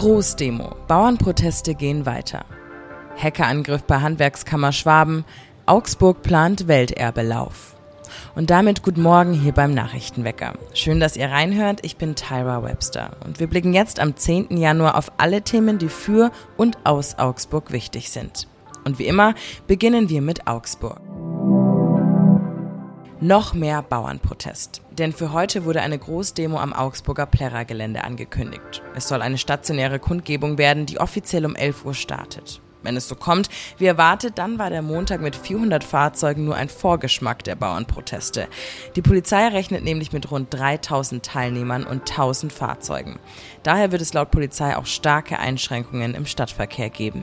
Großdemo. Bauernproteste gehen weiter. Hackerangriff bei Handwerkskammer Schwaben. Augsburg plant Welterbelauf. Und damit guten Morgen hier beim Nachrichtenwecker. Schön, dass ihr reinhört. Ich bin Tyra Webster. Und wir blicken jetzt am 10. Januar auf alle Themen, die für und aus Augsburg wichtig sind. Und wie immer beginnen wir mit Augsburg. Noch mehr Bauernprotest. Denn für heute wurde eine Großdemo am Augsburger Plärrer-Gelände angekündigt. Es soll eine stationäre Kundgebung werden, die offiziell um 11 Uhr startet. Wenn es so kommt, wie erwartet, dann war der Montag mit 400 Fahrzeugen nur ein Vorgeschmack der Bauernproteste. Die Polizei rechnet nämlich mit rund 3000 Teilnehmern und 1000 Fahrzeugen. Daher wird es laut Polizei auch starke Einschränkungen im Stadtverkehr geben.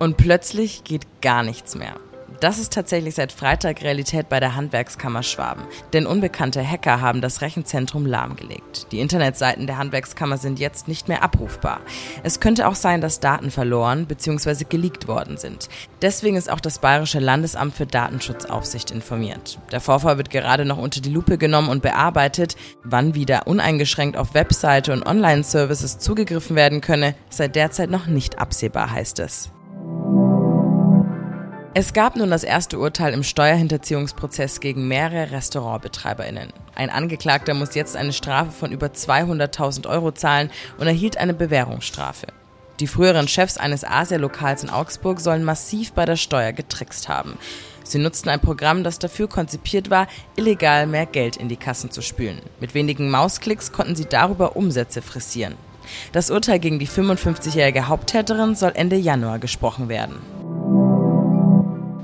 Und plötzlich geht gar nichts mehr. Das ist tatsächlich seit Freitag Realität bei der Handwerkskammer Schwaben. Denn unbekannte Hacker haben das Rechenzentrum lahmgelegt. Die Internetseiten der Handwerkskammer sind jetzt nicht mehr abrufbar. Es könnte auch sein, dass Daten verloren bzw. geleakt worden sind. Deswegen ist auch das Bayerische Landesamt für Datenschutzaufsicht informiert. Der Vorfall wird gerade noch unter die Lupe genommen und bearbeitet. Wann wieder uneingeschränkt auf Webseite und Online-Services zugegriffen werden könne, sei derzeit noch nicht absehbar, heißt es. Es gab nun das erste Urteil im Steuerhinterziehungsprozess gegen mehrere RestaurantbetreiberInnen. Ein Angeklagter muss jetzt eine Strafe von über 200.000 Euro zahlen und erhielt eine Bewährungsstrafe. Die früheren Chefs eines Asialokals in Augsburg sollen massiv bei der Steuer getrickst haben. Sie nutzten ein Programm, das dafür konzipiert war, illegal mehr Geld in die Kassen zu spülen. Mit wenigen Mausklicks konnten sie darüber Umsätze frisieren. Das Urteil gegen die 55-jährige Haupttäterin soll Ende Januar gesprochen werden.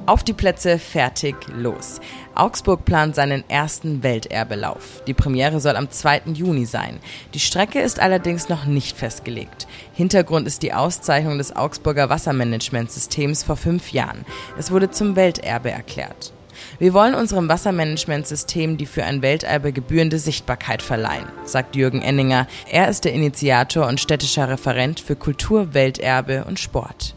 Auf die Plätze, fertig, los. Augsburg plant seinen ersten Welterbelauf. Die Premiere soll am 2. Juni sein. Die Strecke ist allerdings noch nicht festgelegt. Hintergrund ist die Auszeichnung des Augsburger Wassermanagementsystems vor fünf Jahren. Es wurde zum Welterbe erklärt. Wir wollen unserem Wassermanagementsystem die für ein Welterbe gebührende Sichtbarkeit verleihen, sagt Jürgen Enninger. Er ist der Initiator und städtischer Referent für Kultur, Welterbe und Sport.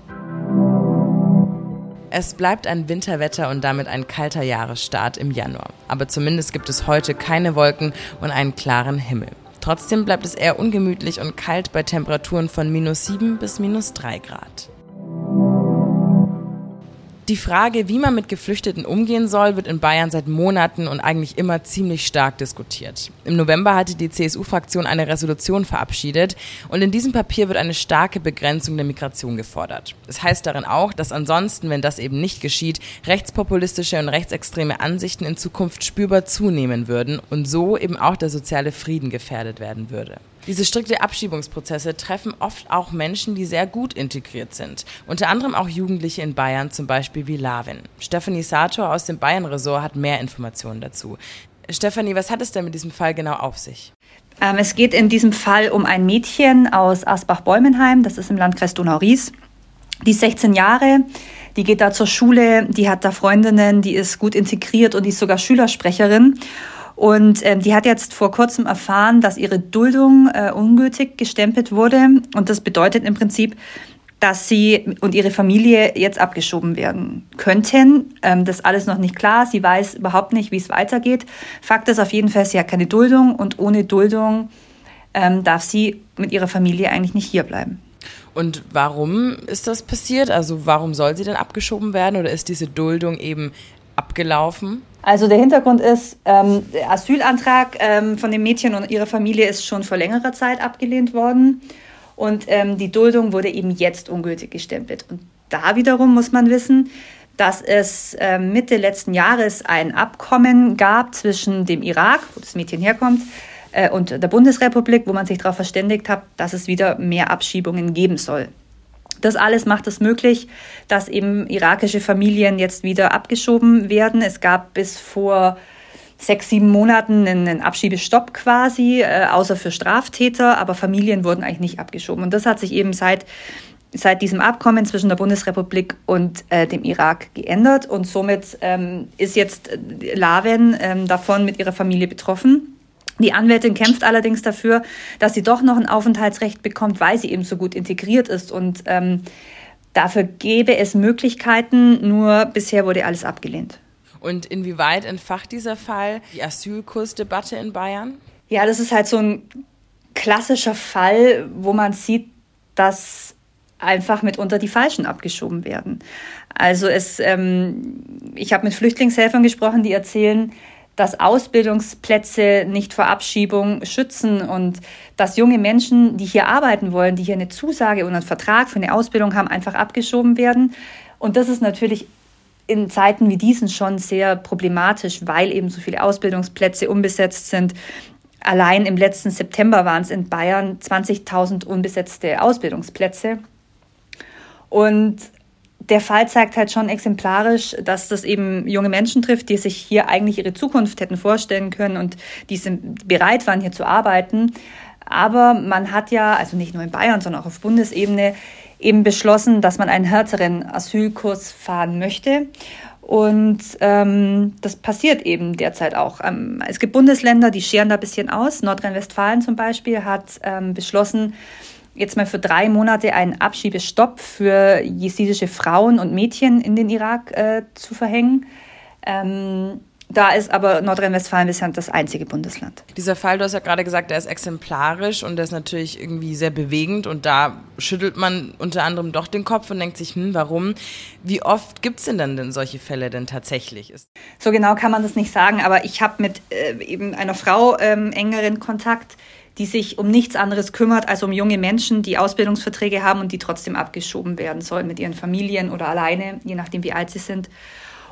Es bleibt ein Winterwetter und damit ein kalter Jahresstart im Januar. Aber zumindest gibt es heute keine Wolken und einen klaren Himmel. Trotzdem bleibt es eher ungemütlich und kalt bei Temperaturen von minus 7 bis minus 3 Grad. Die Frage, wie man mit Geflüchteten umgehen soll, wird in Bayern seit Monaten und eigentlich immer ziemlich stark diskutiert. Im November hatte die CSU-Fraktion eine Resolution verabschiedet und in diesem Papier wird eine starke Begrenzung der Migration gefordert. Es heißt darin auch, dass ansonsten, wenn das eben nicht geschieht, rechtspopulistische und rechtsextreme Ansichten in Zukunft spürbar zunehmen würden und so eben auch der soziale Frieden gefährdet werden würde. Diese strikte Abschiebungsprozesse treffen oft auch Menschen, die sehr gut integriert sind. Unter anderem auch Jugendliche in Bayern, zum Beispiel wie Lavin. Stephanie Sator aus dem Bayern-Ressort hat mehr Informationen dazu. Stephanie, was hat es denn mit diesem Fall genau auf sich? Ähm, es geht in diesem Fall um ein Mädchen aus Asbach-Bäumenheim, das ist im Landkreis Donau-Ries. Die ist 16 Jahre, die geht da zur Schule, die hat da Freundinnen, die ist gut integriert und die ist sogar Schülersprecherin. Und ähm, die hat jetzt vor kurzem erfahren, dass ihre Duldung äh, ungültig gestempelt wurde. Und das bedeutet im Prinzip, dass sie und ihre Familie jetzt abgeschoben werden könnten. Ähm, das ist alles noch nicht klar. Sie weiß überhaupt nicht, wie es weitergeht. Fakt ist auf jeden Fall, sie hat keine Duldung und ohne Duldung ähm, darf sie mit ihrer Familie eigentlich nicht hierbleiben. Und warum ist das passiert? Also warum soll sie denn abgeschoben werden oder ist diese Duldung eben abgelaufen? Also der Hintergrund ist, ähm, der Asylantrag ähm, von dem Mädchen und ihrer Familie ist schon vor längerer Zeit abgelehnt worden. Und ähm, die Duldung wurde eben jetzt ungültig gestempelt. Und da wiederum muss man wissen, dass es äh, Mitte letzten Jahres ein Abkommen gab zwischen dem Irak, wo das Mädchen herkommt, äh, und der Bundesrepublik, wo man sich darauf verständigt hat, dass es wieder mehr Abschiebungen geben soll. Das alles macht es möglich, dass eben irakische Familien jetzt wieder abgeschoben werden. Es gab bis vor sechs, sieben Monaten einen Abschiebestopp quasi, äh, außer für Straftäter, aber Familien wurden eigentlich nicht abgeschoben. Und das hat sich eben seit, seit diesem Abkommen zwischen der Bundesrepublik und äh, dem Irak geändert. Und somit ähm, ist jetzt Laven ähm, davon mit ihrer Familie betroffen. Die Anwältin kämpft allerdings dafür, dass sie doch noch ein Aufenthaltsrecht bekommt, weil sie eben so gut integriert ist. Und ähm, dafür gäbe es Möglichkeiten, nur bisher wurde alles abgelehnt. Und inwieweit entfacht dieser Fall die Asylkursdebatte in Bayern? Ja, das ist halt so ein klassischer Fall, wo man sieht, dass einfach mitunter die Falschen abgeschoben werden. Also es, ähm, ich habe mit Flüchtlingshelfern gesprochen, die erzählen, dass Ausbildungsplätze nicht vor Abschiebung schützen und dass junge Menschen, die hier arbeiten wollen, die hier eine Zusage und einen Vertrag für eine Ausbildung haben, einfach abgeschoben werden. Und das ist natürlich in Zeiten wie diesen schon sehr problematisch, weil eben so viele Ausbildungsplätze unbesetzt sind. Allein im letzten September waren es in Bayern 20.000 unbesetzte Ausbildungsplätze. Und der Fall zeigt halt schon exemplarisch, dass das eben junge Menschen trifft, die sich hier eigentlich ihre Zukunft hätten vorstellen können und die sind bereit waren, hier zu arbeiten. Aber man hat ja, also nicht nur in Bayern, sondern auch auf Bundesebene, eben beschlossen, dass man einen härteren Asylkurs fahren möchte. Und ähm, das passiert eben derzeit auch. Ähm, es gibt Bundesländer, die scheren da ein bisschen aus. Nordrhein-Westfalen zum Beispiel hat ähm, beschlossen, jetzt mal für drei Monate einen Abschiebestopp für jesidische Frauen und Mädchen in den Irak äh, zu verhängen. Ähm, da ist aber Nordrhein-Westfalen bisher das einzige Bundesland. Dieser Fall, du hast ja gerade gesagt, der ist exemplarisch und der ist natürlich irgendwie sehr bewegend und da schüttelt man unter anderem doch den Kopf und denkt sich, hm, warum? Wie oft gibt es denn dann denn solche Fälle denn tatsächlich? So genau kann man das nicht sagen, aber ich habe mit äh, eben einer Frau ähm, engeren Kontakt, die sich um nichts anderes kümmert als um junge Menschen, die Ausbildungsverträge haben und die trotzdem abgeschoben werden sollen mit ihren Familien oder alleine, je nachdem wie alt sie sind.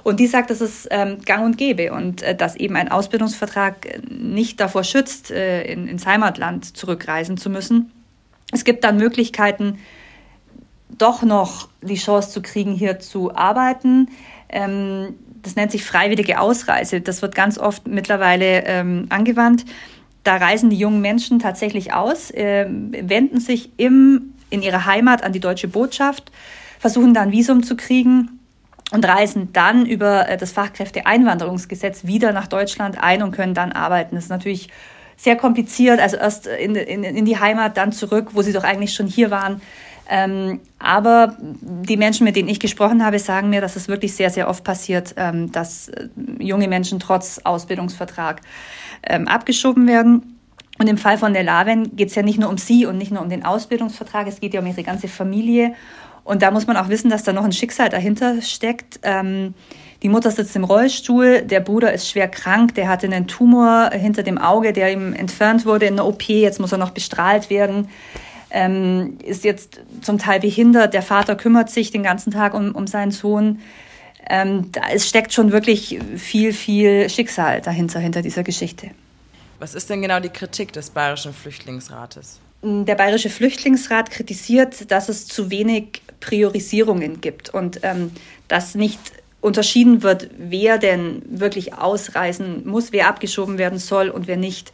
Und die sagt, das ist ähm, gang und gäbe und äh, dass eben ein Ausbildungsvertrag nicht davor schützt, äh, in, ins Heimatland zurückreisen zu müssen. Es gibt dann Möglichkeiten, doch noch die Chance zu kriegen, hier zu arbeiten. Ähm, das nennt sich freiwillige Ausreise. Das wird ganz oft mittlerweile ähm, angewandt. Da reisen die jungen Menschen tatsächlich aus, äh, wenden sich im, in ihrer Heimat an die deutsche Botschaft, versuchen da ein Visum zu kriegen und reisen dann über äh, das Fachkräfteeinwanderungsgesetz wieder nach Deutschland ein und können dann arbeiten. Das ist natürlich sehr kompliziert, also erst in, in, in die Heimat, dann zurück, wo sie doch eigentlich schon hier waren. Ähm, aber die Menschen, mit denen ich gesprochen habe, sagen mir, dass es wirklich sehr, sehr oft passiert, ähm, dass äh, junge Menschen trotz Ausbildungsvertrag ähm, abgeschoben werden. Und im Fall von der Laven geht es ja nicht nur um sie und nicht nur um den Ausbildungsvertrag, es geht ja um ihre ganze Familie. Und da muss man auch wissen, dass da noch ein Schicksal dahinter steckt. Ähm, die Mutter sitzt im Rollstuhl, der Bruder ist schwer krank, der hatte einen Tumor hinter dem Auge, der ihm entfernt wurde in der OP, jetzt muss er noch bestrahlt werden, ähm, ist jetzt zum Teil behindert, der Vater kümmert sich den ganzen Tag um, um seinen Sohn ähm, da, es steckt schon wirklich viel, viel Schicksal dahinter, hinter dieser Geschichte. Was ist denn genau die Kritik des Bayerischen Flüchtlingsrates? Der Bayerische Flüchtlingsrat kritisiert, dass es zu wenig Priorisierungen gibt und ähm, dass nicht unterschieden wird, wer denn wirklich ausreisen muss, wer abgeschoben werden soll und wer nicht.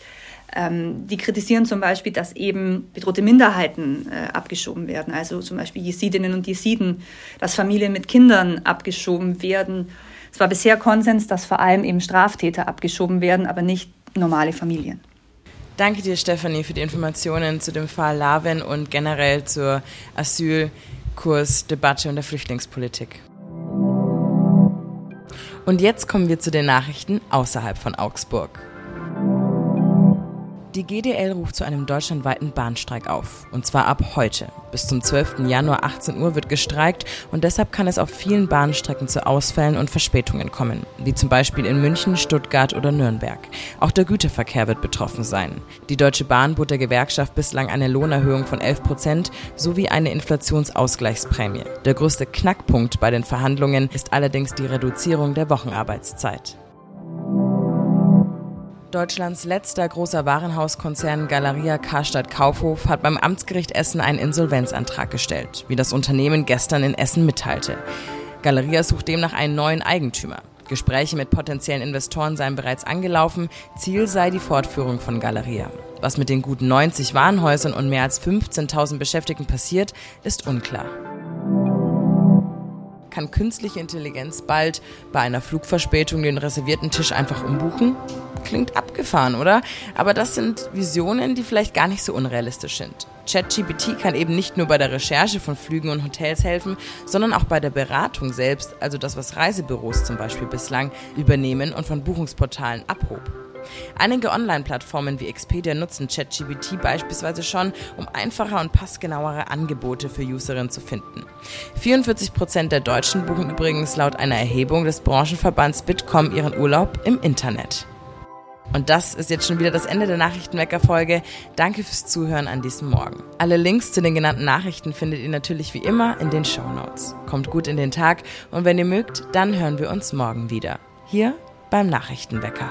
Ähm, die kritisieren zum Beispiel, dass eben bedrohte Minderheiten äh, abgeschoben werden, also zum Beispiel Jesidinnen und Jesiden, dass Familien mit Kindern abgeschoben werden. Es war bisher Konsens, dass vor allem eben Straftäter abgeschoben werden, aber nicht normale Familien. Danke dir, Stefanie, für die Informationen zu dem Fall Laven und generell zur Asylkursdebatte und der Flüchtlingspolitik. Und jetzt kommen wir zu den Nachrichten außerhalb von Augsburg. Die GDL ruft zu einem deutschlandweiten Bahnstreik auf. Und zwar ab heute. Bis zum 12. Januar 18 Uhr wird gestreikt und deshalb kann es auf vielen Bahnstrecken zu Ausfällen und Verspätungen kommen. Wie zum Beispiel in München, Stuttgart oder Nürnberg. Auch der Güterverkehr wird betroffen sein. Die Deutsche Bahn bot der Gewerkschaft bislang eine Lohnerhöhung von 11 Prozent sowie eine Inflationsausgleichsprämie. Der größte Knackpunkt bei den Verhandlungen ist allerdings die Reduzierung der Wochenarbeitszeit. Deutschlands letzter großer Warenhauskonzern Galeria Karstadt Kaufhof hat beim Amtsgericht Essen einen Insolvenzantrag gestellt, wie das Unternehmen gestern in Essen mitteilte. Galeria sucht demnach einen neuen Eigentümer. Gespräche mit potenziellen Investoren seien bereits angelaufen. Ziel sei die Fortführung von Galeria. Was mit den gut 90 Warenhäusern und mehr als 15.000 Beschäftigten passiert, ist unklar kann künstliche Intelligenz bald bei einer Flugverspätung den reservierten Tisch einfach umbuchen? Klingt abgefahren, oder? Aber das sind Visionen, die vielleicht gar nicht so unrealistisch sind. ChatGPT kann eben nicht nur bei der Recherche von Flügen und Hotels helfen, sondern auch bei der Beratung selbst, also das, was Reisebüros zum Beispiel bislang übernehmen und von Buchungsportalen abhob. Einige Online-Plattformen wie Expedia nutzen ChatGPT beispielsweise schon, um einfacher und passgenauere Angebote für Userinnen zu finden. 44 Prozent der Deutschen buchen übrigens laut einer Erhebung des Branchenverbands Bitkom ihren Urlaub im Internet. Und das ist jetzt schon wieder das Ende der Nachrichtenwecker-Folge. Danke fürs Zuhören an diesem Morgen. Alle Links zu den genannten Nachrichten findet ihr natürlich wie immer in den Show Notes. Kommt gut in den Tag und wenn ihr mögt, dann hören wir uns morgen wieder. Hier beim Nachrichtenwecker.